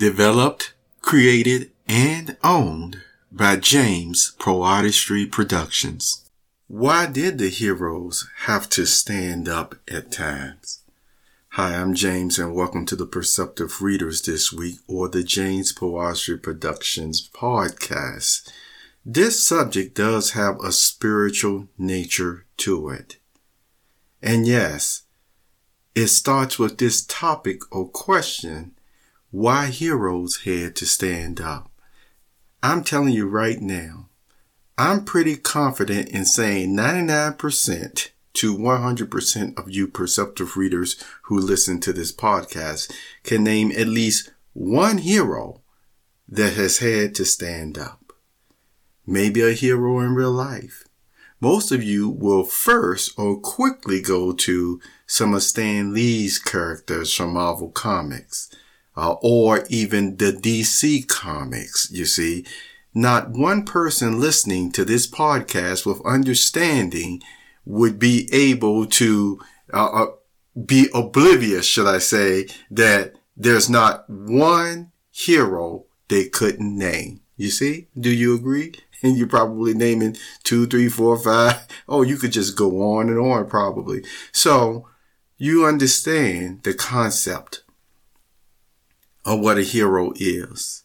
Developed, created, and owned by James Poe Artistry Productions. Why did the heroes have to stand up at times? Hi, I'm James and welcome to the Perceptive Readers this week or the James Poe Productions podcast. This subject does have a spiritual nature to it. And yes, it starts with this topic or question why heroes had to stand up. I'm telling you right now, I'm pretty confident in saying 99% to 100% of you perceptive readers who listen to this podcast can name at least one hero that has had to stand up. Maybe a hero in real life. Most of you will first or quickly go to some of Stan Lee's characters from Marvel Comics uh, or even the DC comics, you see. Not one person listening to this podcast with understanding would be able to uh, uh, be oblivious, should I say, that there's not one hero they couldn't name. You see? Do you agree? And you're probably naming two, three, four, five. Oh, you could just go on and on probably. So you understand the concept of what a hero is.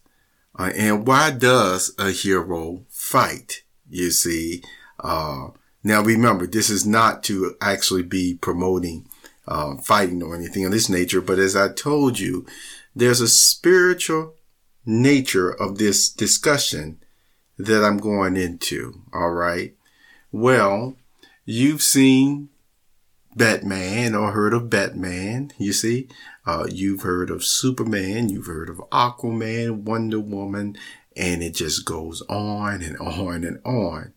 Uh, and why does a hero fight? You see, uh, now remember, this is not to actually be promoting uh, fighting or anything of this nature, but as I told you, there's a spiritual nature of this discussion that I'm going into. All right. Well, you've seen Batman or heard of Batman. You see, uh, you've heard of Superman, you've heard of Aquaman, Wonder Woman, and it just goes on and on and on.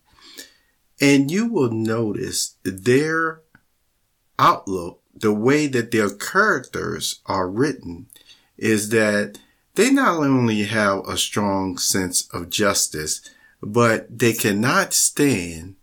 And you will notice their outlook, the way that their characters are written is that they not only have a strong sense of justice, but they cannot stand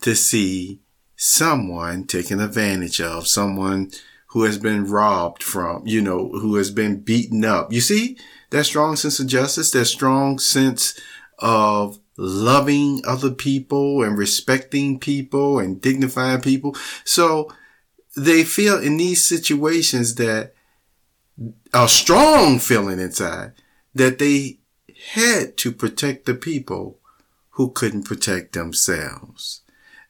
to see someone taken advantage of, someone who has been robbed from, you know, who has been beaten up. You see that strong sense of justice, that strong sense of loving other people and respecting people and dignifying people. So they feel in these situations that a strong feeling inside that they had to protect the people who couldn't protect themselves.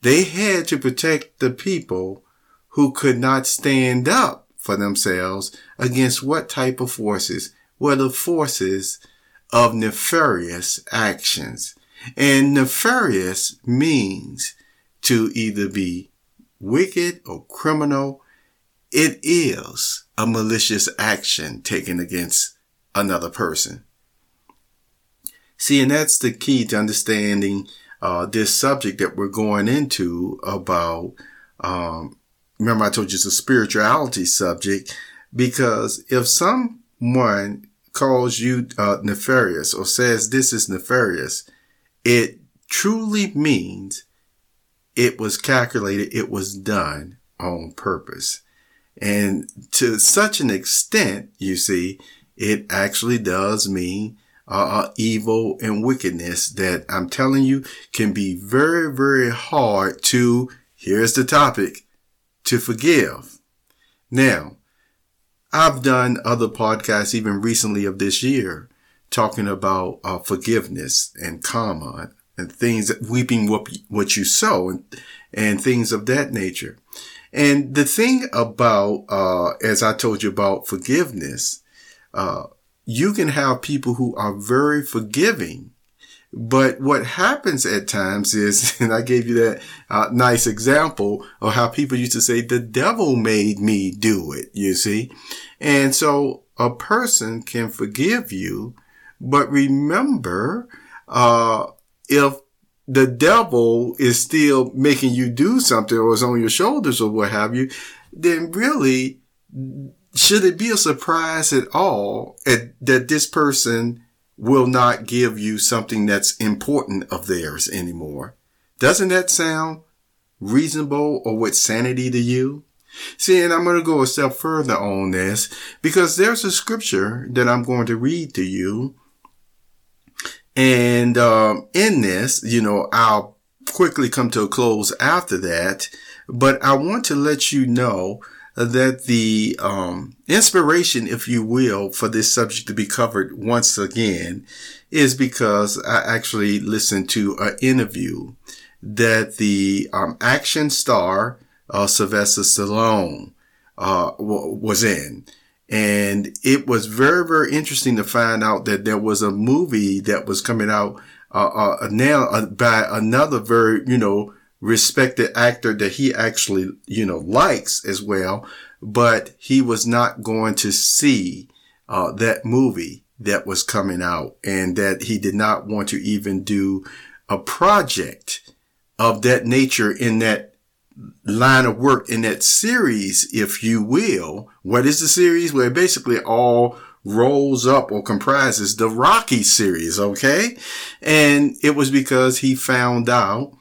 They had to protect the people who could not stand up for themselves against what type of forces? Well, the forces of nefarious actions. And nefarious means to either be wicked or criminal. It is a malicious action taken against another person. See, and that's the key to understanding uh, this subject that we're going into about um, remember I told you it's a spirituality subject because if someone calls you uh, nefarious or says this is nefarious, it truly means it was calculated, it was done on purpose. And to such an extent, you see, it actually does mean uh, evil and wickedness that I'm telling you can be very, very hard to, here's the topic, to forgive. Now, I've done other podcasts even recently of this year talking about uh, forgiveness and karma and things weeping what, what you sow and, and things of that nature. And the thing about, uh, as I told you about forgiveness, uh, you can have people who are very forgiving but what happens at times is, and I gave you that uh, nice example of how people used to say, the devil made me do it, you see? And so a person can forgive you, but remember, uh, if the devil is still making you do something or is on your shoulders or what have you, then really, should it be a surprise at all at, that this person will not give you something that's important of theirs anymore. Doesn't that sound reasonable or with sanity to you? See, and I'm going to go a step further on this because there's a scripture that I'm going to read to you. And um, in this, you know, I'll quickly come to a close after that. But I want to let you know that the um, inspiration, if you will, for this subject to be covered once again is because I actually listened to an interview that the um, action star uh, Sylvester Stallone uh, w- was in. And it was very, very interesting to find out that there was a movie that was coming out uh, uh now uh, by another very, you know, respected actor that he actually, you know, likes as well. But he was not going to see uh, that movie that was coming out and that he did not want to even do a project of that nature in that line of work in that series, if you will. What is the series? Where basically all rolls up or comprises the Rocky series. Okay. And it was because he found out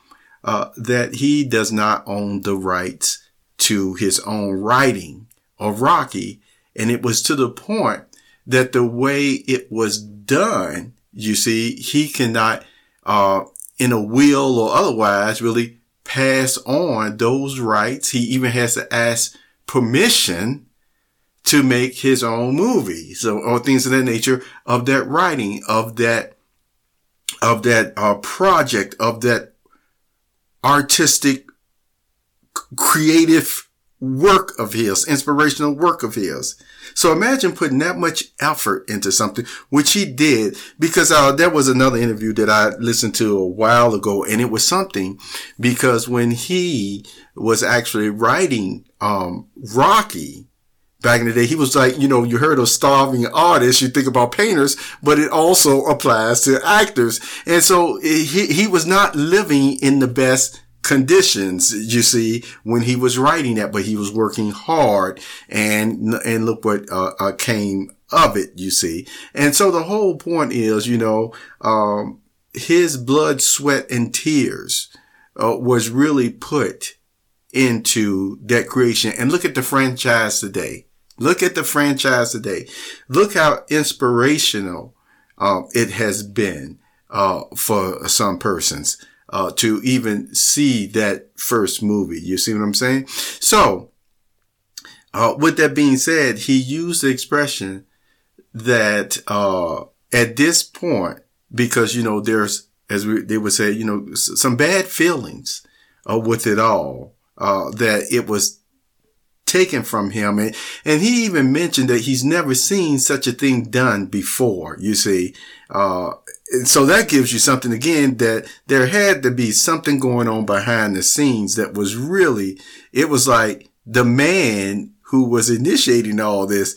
uh, that he does not own the rights to his own writing of Rocky. And it was to the point that the way it was done, you see, he cannot, uh, in a will or otherwise really pass on those rights. He even has to ask permission to make his own movie. So, or things of that nature of that writing, of that, of that, uh, project, of that artistic, creative work of his, inspirational work of his. So imagine putting that much effort into something, which he did, because uh, there was another interview that I listened to a while ago, and it was something because when he was actually writing um, Rocky, back in the day, he was like, you know, you heard of starving artists, you think about painters, but it also applies to actors. And so he, he was not living in the best conditions, you see, when he was writing that, but he was working hard and, and look what, uh, uh, came of it, you see. And so the whole point is, you know, um, his blood, sweat and tears, uh, was really put into that creation. And look at the franchise today. Look at the franchise today. Look how inspirational, uh, it has been, uh, for some persons uh, to even see that first movie. You see what I'm saying? So, uh, with that being said, he used the expression that, uh, at this point, because, you know, there's, as we, they would say, you know, some bad feelings, uh, with it all, uh, that it was taken from him. And, and he even mentioned that he's never seen such a thing done before, you see. Uh, so that gives you something again that there had to be something going on behind the scenes that was really, it was like the man who was initiating all this,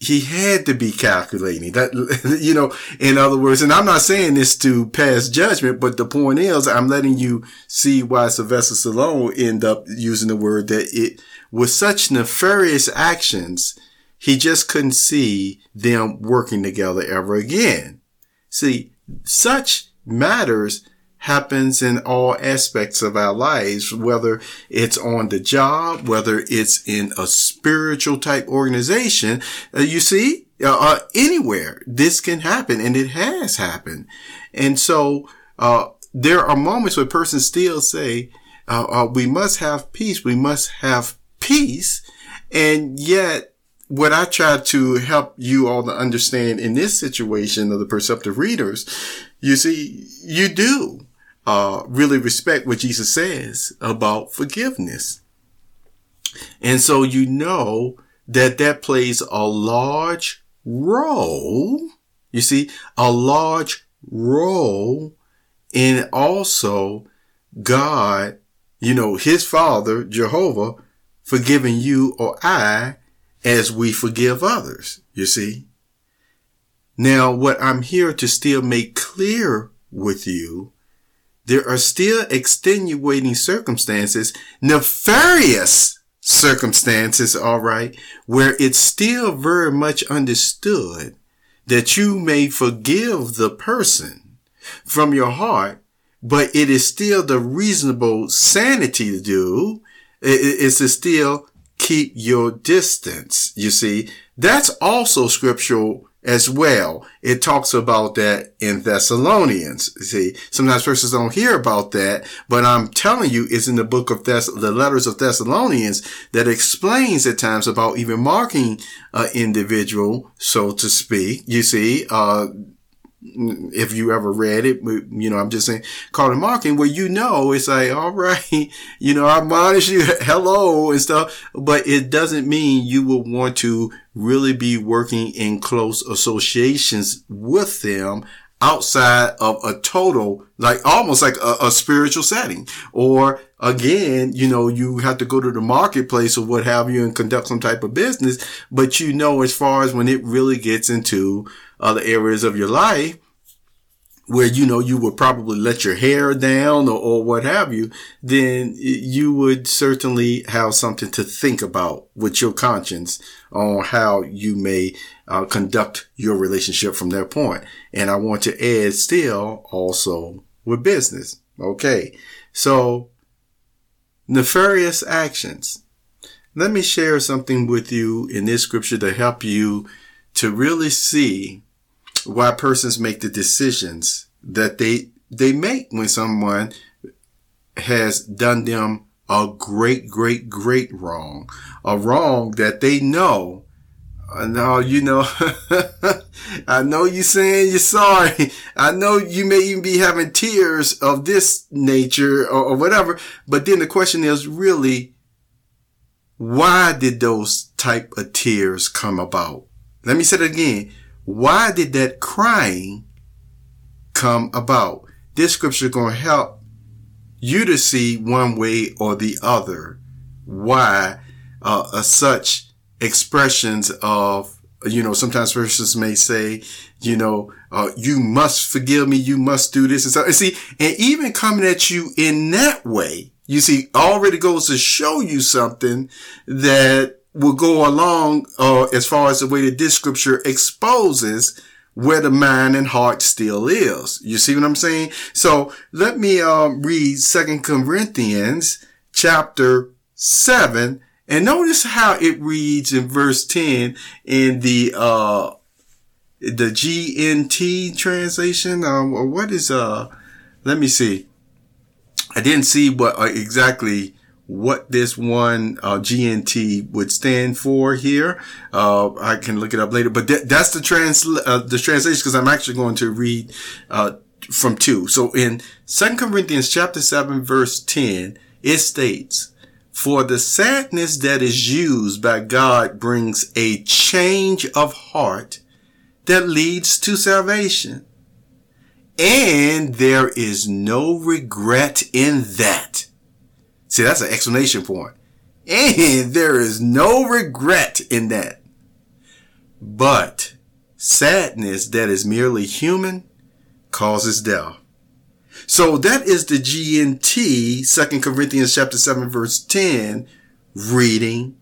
he had to be calculating that, you know, in other words, and I'm not saying this to pass judgment, but the point is I'm letting you see why Sylvester Stallone end up using the word that it with such nefarious actions, he just couldn't see them working together ever again. See, such matters happens in all aspects of our lives, whether it's on the job, whether it's in a spiritual type organization. Uh, you see, uh, uh, anywhere this can happen and it has happened. And so, uh, there are moments where persons still say, uh, uh, we must have peace. We must have peace. And yet what I try to help you all to understand in this situation of the perceptive readers, you see, you do uh, really respect what Jesus says about forgiveness. And so you know that that plays a large role, you see, a large role in also God, you know, his father, Jehovah, forgiving you or I as we forgive others, you see. Now, what I'm here to still make clear with you, there are still extenuating circumstances, nefarious circumstances, all right, where it's still very much understood that you may forgive the person from your heart, but it is still the reasonable sanity to do. It's to still keep your distance. You see, that's also scriptural as well. It talks about that in Thessalonians. See, sometimes persons don't hear about that, but I'm telling you, it's in the book of Thess- the letters of Thessalonians that explains at times about even marking an individual, so to speak. You see, uh, if you ever read it, you know, I'm just saying, call it marking where you know, it's like, all right, you know, I admonish you, hello and stuff, but it doesn't mean you will want to really be working in close associations with them outside of a total, like almost like a, a, spiritual setting. Or again, you know, you have to go to the marketplace or what have you and conduct some type of business. But you know, as far as when it really gets into other areas of your life, where you know you would probably let your hair down or, or, what have you, then you would certainly have something to think about with your conscience on how you may uh, conduct your relationship from that point. And I want to add still also with business. Okay. So nefarious actions. Let me share something with you in this scripture to help you to really see why persons make the decisions that they they make when someone has done them a great, great, great wrong, a wrong that they know. Uh, no, you know, I know you saying you're sorry. I know you may even be having tears of this nature or, or whatever. But then the question is really, why did those type of tears come about? Let me say it again. Why did that crying come about? This scripture is going to help you to see one way or the other why uh, uh, such expressions of you know sometimes persons may say you know uh, you must forgive me you must do this and so and see and even coming at you in that way you see already goes to show you something that will go along uh, as far as the way that this scripture exposes where the mind and heart still is. You see what I'm saying? So let me um, read Second Corinthians chapter 7 and notice how it reads in verse 10 in the uh the GNT translation um what is uh let me see. I didn't see what uh, exactly what this one uh, GNT would stand for here. Uh, I can look it up later, but th- that's the trans uh, the translation because I'm actually going to read uh, from two. So in Second Corinthians chapter seven verse ten, it states, "For the sadness that is used by God brings a change of heart that leads to salvation." And there is no regret in that See, that's an explanation point. And there is no regret in that. But sadness that is merely human causes death. So that is the GNT, 2 Corinthians chapter 7 verse 10 reading.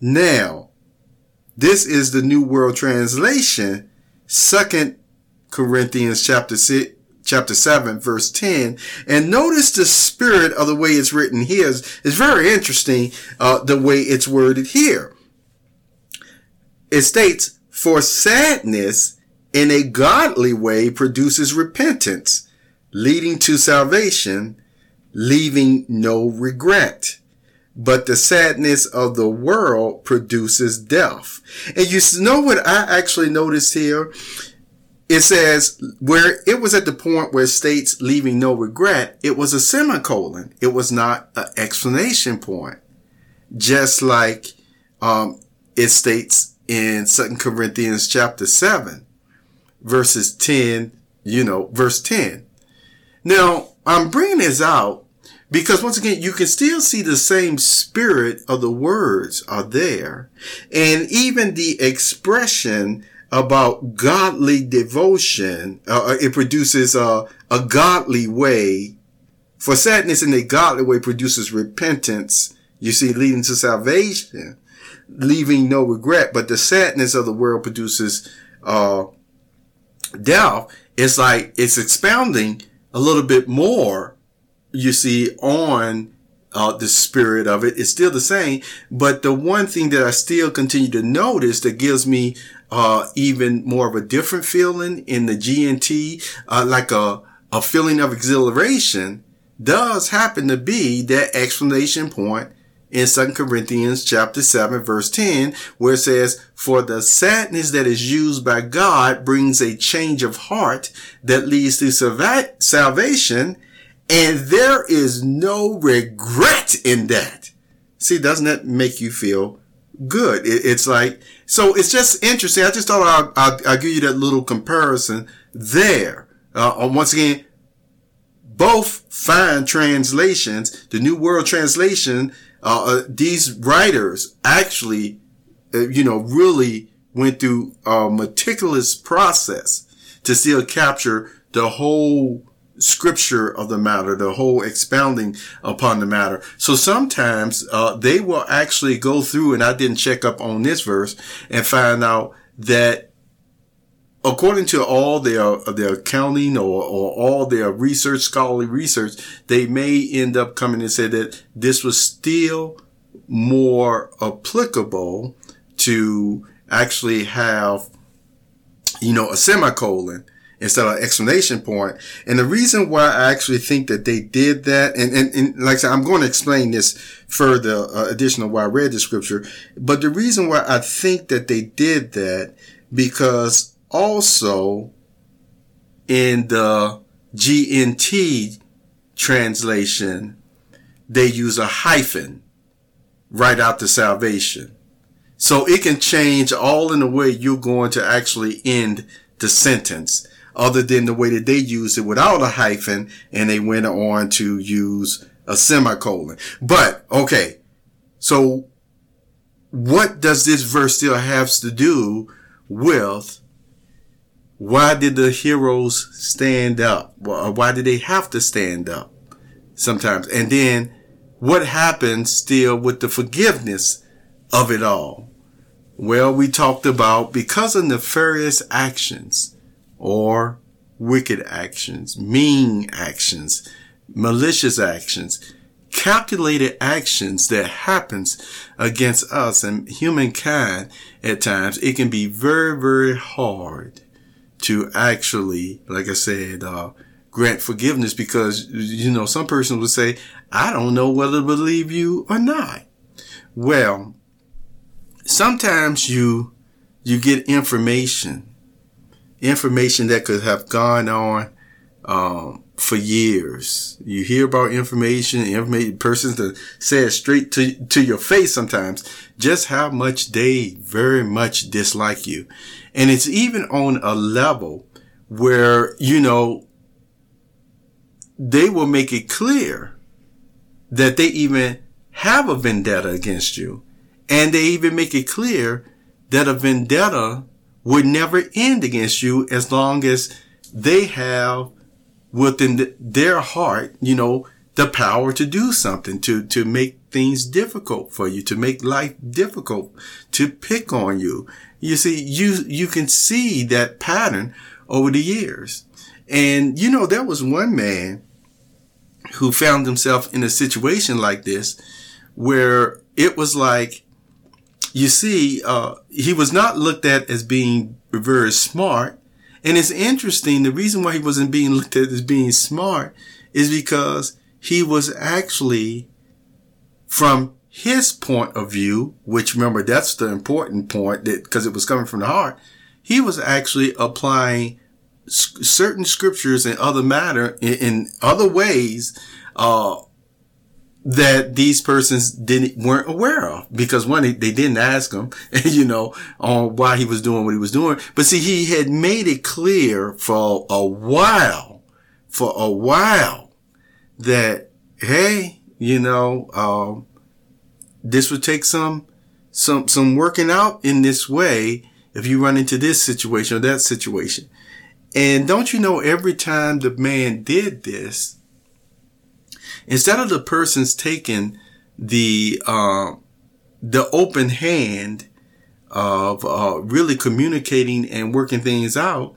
Now, this is the New World Translation, 2 Corinthians chapter 6, chapter 7 verse 10 and notice the spirit of the way it's written here is, is very interesting uh, the way it's worded here. It states for sadness in a godly way produces repentance leading to salvation leaving no regret. But the sadness of the world produces death. And you know what i actually noticed here it says where it was at the point where states leaving no regret, it was a semicolon. It was not an explanation point. Just like, um, it states in Second Corinthians chapter seven, verses 10, you know, verse 10. Now, I'm bringing this out because once again, you can still see the same spirit of the words are there. And even the expression about godly devotion. Uh, uh, it produces a, a godly way. For sadness in a godly way produces repentance. You see, leading to salvation, leaving no regret. But the sadness of the world produces, uh, death. It's like, it's expounding a little bit more, you see, on uh, the spirit of it. It's still the same. But the one thing that I still continue to notice that gives me uh, even more of a different feeling in the GNT, uh, like a, a feeling of exhilaration does happen to be that explanation point in 2 Corinthians chapter 7 verse 10 where it says, for the sadness that is used by God brings a change of heart that leads to salvation and there is no regret in that. See, doesn't that make you feel good? it's like, so it's just interesting. I just thought I'll, I'll, I'll give you that little comparison there. Uh, once again, both fine translations, the New World Translation, uh, uh, these writers actually, uh, you know, really went through a meticulous process to still capture the whole scripture of the matter, the whole expounding upon the matter. So sometimes uh, they will actually go through, and I didn't check up on this verse and find out that according to all their their accounting or, or all their research, scholarly research, they may end up coming and say that this was still more applicable to actually have, you know, a semicolon instead of explanation point. And the reason why I actually think that they did that, and, and, and like I said, I'm going to explain this further, uh, additional why I read the scripture. But the reason why I think that they did that, because also in the GNT translation, they use a hyphen right after salvation. So it can change all in the way you're going to actually end the sentence other than the way that they use it without a hyphen and they went on to use a semicolon. But okay. So what does this verse still have to do with why did the heroes stand up? Why did they have to stand up sometimes? And then what happens still with the forgiveness of it all? Well, we talked about because of nefarious actions or wicked actions, mean actions, malicious actions, calculated actions that happens against us and humankind at times, it can be very, very hard to actually, like I said, uh, grant forgiveness because, you know, some person would say, I don't know whether to believe you or not. Well, sometimes you, you get information, information that could have gone on, um, for years. You hear about information, information persons that say it straight to, to your face sometimes, just how much they very much dislike you. And it's even on a level where, you know, they will make it clear that they even have a vendetta against you. And they even make it clear that a vendetta would never end against you as long as they have within their heart, you know, the power to do something, to, to make things difficult for you, to make life difficult, to pick on you. You see, you, you can see that pattern over the years. And, you know, there was one man who found himself in a situation like this where it was like, you see, uh, he was not looked at as being very smart. And it's interesting. The reason why he wasn't being looked at as being smart is because he was actually from his point of view, which remember, that's the important point that because it was coming from the heart. He was actually applying certain scriptures and other matter in, in other ways, uh, that these persons didn't weren't aware of because one they, didn't ask him you know on why he was doing what he was doing but see he had made it clear for a while for a while that hey you know um, this would take some, some, some working out in this way if you run into this situation or that situation. And don't you know every time the man did this, instead of the person's taking the, uh, the open hand of uh, really communicating and working things out,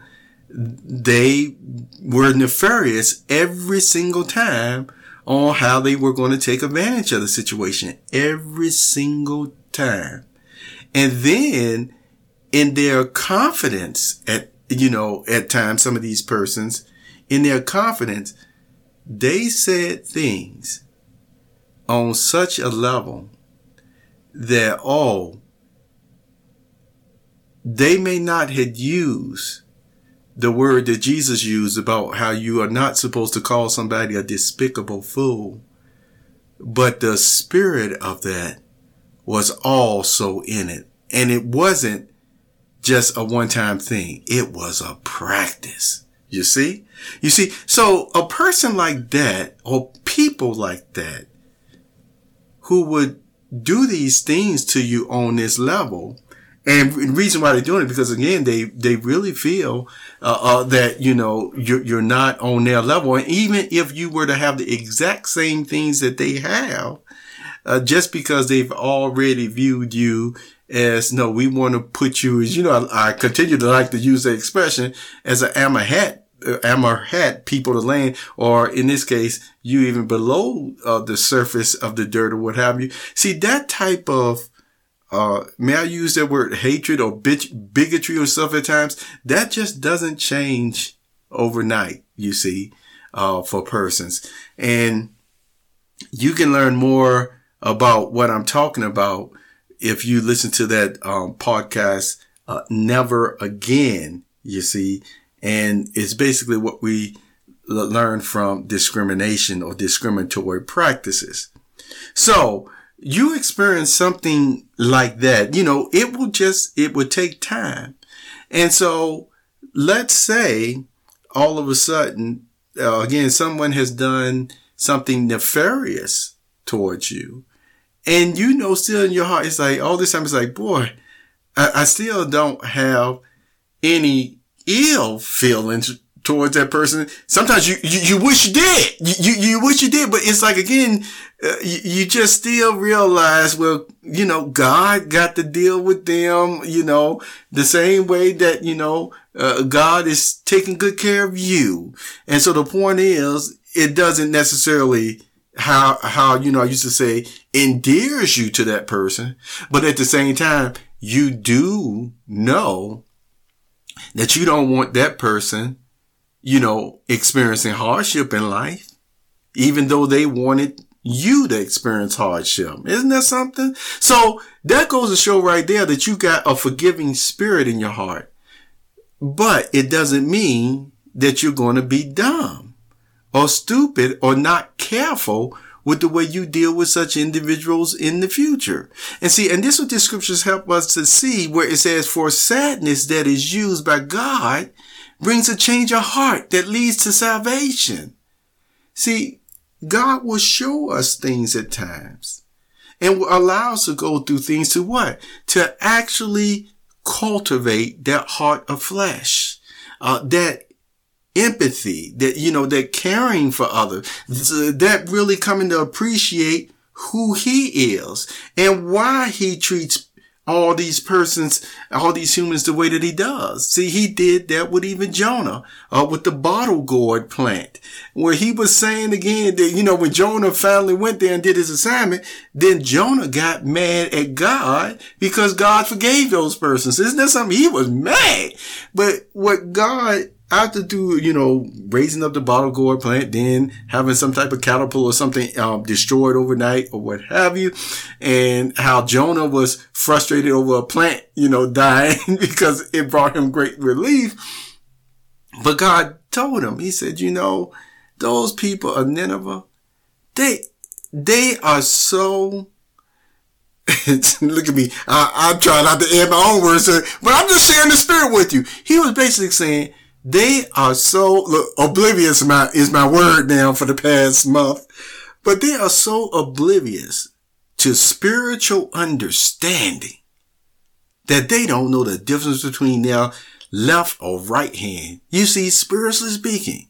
they were nefarious every single time on how they were going to take advantage of the situation every single time. And then in their confidence at, you know, at times, some of these persons, in their confidence, they said things on such a level that, oh, they may not had used the word that Jesus used about how you are not supposed to call somebody a despicable fool, but the spirit of that was also in it. And it wasn't just a one time thing. It was a practice. You see? You see? So a person like that or people like that who would do these things to you on this level and the reason why they're doing it because again, they, they really feel, uh, uh, that, you know, you're, you're not on their level. And even if you were to have the exact same things that they have, uh, just because they've already viewed you as, no, we want to put you as, you know, I, I continue to like to use the expression as an amahat Amahat people to land, or in this case, you even below uh, the surface of the dirt or what have you. See that type of uh, may I use that word hatred or bitch, bigotry or stuff at times? That just doesn't change overnight, you see, uh, for persons. And you can learn more about what I'm talking about if you listen to that, um, podcast, uh, never again, you see, and it's basically what we learn from discrimination or discriminatory practices. So, you experience something like that, you know, it will just, it would take time. And so let's say all of a sudden, uh, again, someone has done something nefarious towards you. And you know, still in your heart, it's like all this time, it's like, boy, I, I still don't have any ill feelings towards that person. Sometimes you, you, you wish you did. You, you, you, wish you did, but it's like, again, uh, you, you, just still realize, well, you know, God got to deal with them, you know, the same way that, you know, uh, God is taking good care of you. And so the point is, it doesn't necessarily how, how, you know, I used to say endears you to that person, but at the same time, you do know that you don't want that person you know, experiencing hardship in life, even though they wanted you to experience hardship. Isn't that something? So that goes to show right there that you got a forgiving spirit in your heart. But it doesn't mean that you're going to be dumb or stupid or not careful with the way you deal with such individuals in the future. And see, and this is what the scriptures help us to see where it says, for sadness that is used by God brings a change of heart that leads to salvation. See, God will show us things at times and will allow us to go through things to what? To actually cultivate that heart of flesh, uh, that empathy, that, you know, that caring for others, that really coming to appreciate who he is and why he treats all these persons, all these humans the way that he does. See, he did that with even Jonah, uh, with the bottle gourd plant, where he was saying again that, you know, when Jonah finally went there and did his assignment, then Jonah got mad at God because God forgave those persons. Isn't that something? He was mad. But what God after do, you know, raising up the bottle gourd plant, then having some type of caterpillar or something um, destroyed overnight or what have you, and how Jonah was frustrated over a plant, you know, dying because it brought him great relief. But God told him, He said, you know, those people of Nineveh, they they are so look at me. I, am trying not to add my own words, but I'm just sharing the spirit with you. He was basically saying they are so look, oblivious. My is my word now for the past month, but they are so oblivious to spiritual understanding that they don't know the difference between their left or right hand. You see, spiritually speaking.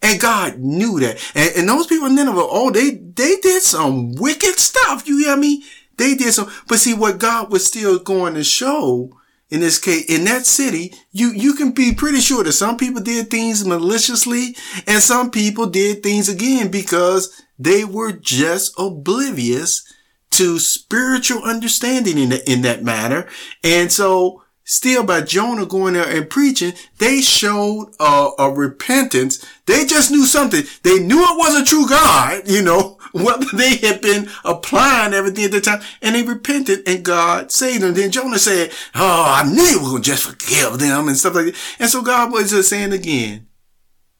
And God knew that. And, and those people in Nineveh, oh, they, they did some wicked stuff. You hear me? They did some, but see what God was still going to show in this case, in that city, you, you can be pretty sure that some people did things maliciously and some people did things again because they were just oblivious to spiritual understanding in, the, in that matter. And so still by Jonah going there and preaching, they showed a, a repentance. They just knew something. They knew it was a true God, you know, whether they had been applying everything at the time and they repented and God saved them. Then Jonah said, Oh, I knew we were going to just forgive them and stuff like that. And so God was just saying again,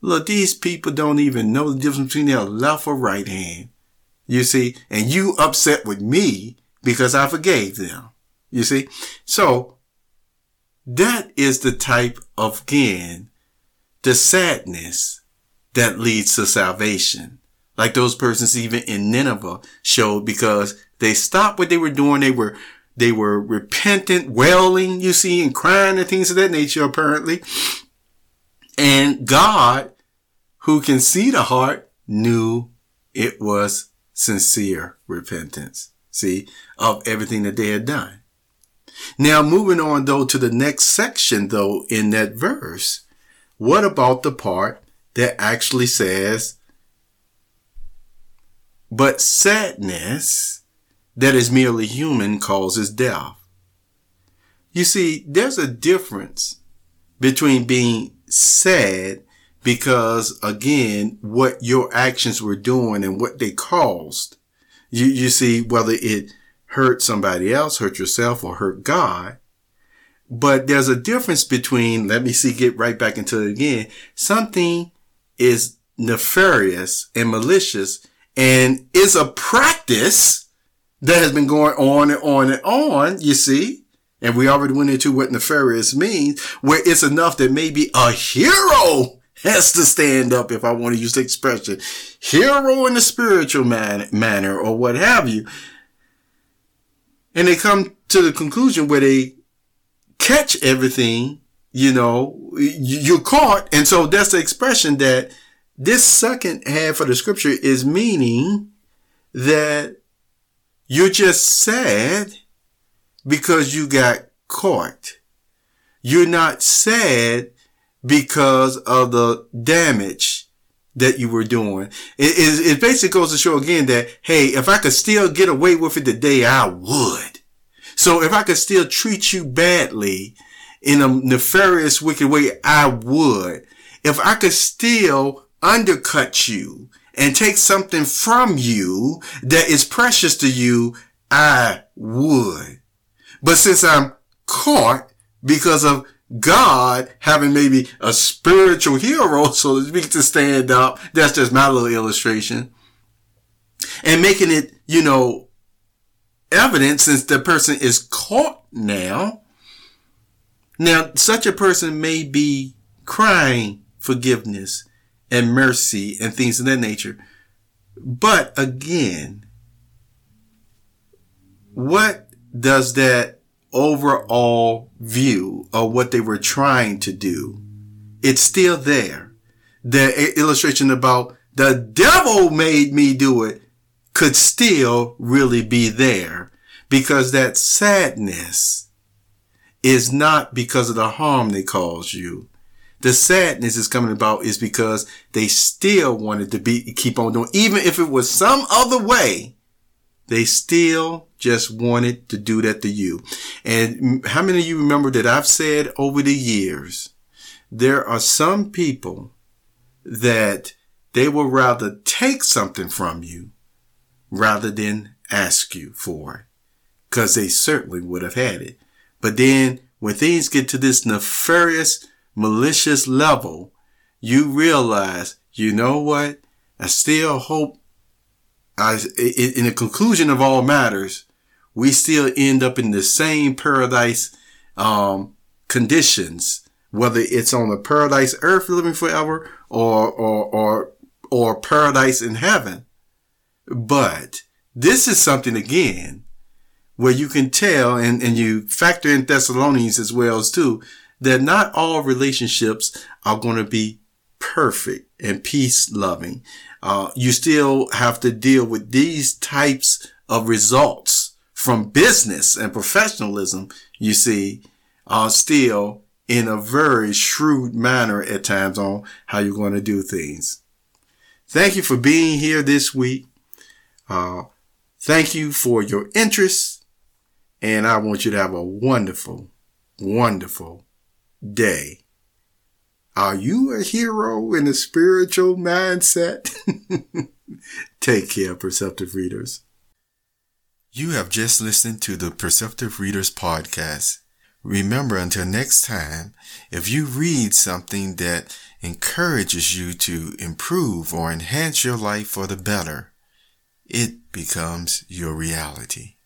look, these people don't even know the difference between their left or right hand. You see, and you upset with me because I forgave them. You see, so that is the type of, again, the sadness that leads to salvation. Like those persons even in Nineveh showed because they stopped what they were doing. They were, they were repentant, wailing, you see, and crying and things of that nature, apparently. And God, who can see the heart, knew it was sincere repentance. See, of everything that they had done. Now, moving on though to the next section though in that verse, what about the part that actually says, but sadness that is merely human causes death? You see, there's a difference between being sad because again, what your actions were doing and what they caused. You, you see, whether it hurt somebody else, hurt yourself, or hurt God. But there's a difference between, let me see, get right back into it again. Something is nefarious and malicious and is a practice that has been going on and on and on, you see. And we already went into what nefarious means, where it's enough that maybe a hero has to stand up, if I want to use the expression, hero in the spiritual man- manner or what have you and they come to the conclusion where they catch everything, you know, you're caught. And so that's the expression that this second half of the scripture is meaning that you're just sad because you got caught. You're not sad because of the damage that you were doing. It, it, it, basically goes to show again that, hey, if I could still get away with it today, I would. So if I could still treat you badly in a nefarious, wicked way, I would. If I could still undercut you and take something from you that is precious to you, I would. But since I'm caught because of God having maybe a spiritual hero, so to speak, to stand up. That's just my little illustration. And making it, you know, evident since the person is caught now. Now, such a person may be crying forgiveness and mercy and things of that nature. But again, what does that overall view of what they were trying to do, it's still there. The illustration about the devil made me do it could still really be there because that sadness is not because of the harm they caused you. The sadness is coming about is because they still wanted to be, keep on doing, even if it was some other way, they still just wanted to do that to you. And how many of you remember that I've said over the years, there are some people that they will rather take something from you rather than ask you for it. Cause they certainly would have had it. But then when things get to this nefarious, malicious level, you realize, you know what? I still hope In the conclusion of all matters, we still end up in the same paradise um, conditions, whether it's on the paradise earth living forever or or or or paradise in heaven. But this is something again where you can tell and, and you factor in Thessalonians as well as too, that not all relationships are going to be perfect and peace loving. Uh, you still have to deal with these types of results from business and professionalism, you see, uh, still in a very shrewd manner at times on how you're going to do things. Thank you for being here this week. Uh, thank you for your interest, and I want you to have a wonderful, wonderful day. Are you a hero in a spiritual mindset? Take care, Perceptive Readers. You have just listened to the Perceptive Readers podcast. Remember, until next time, if you read something that encourages you to improve or enhance your life for the better, it becomes your reality.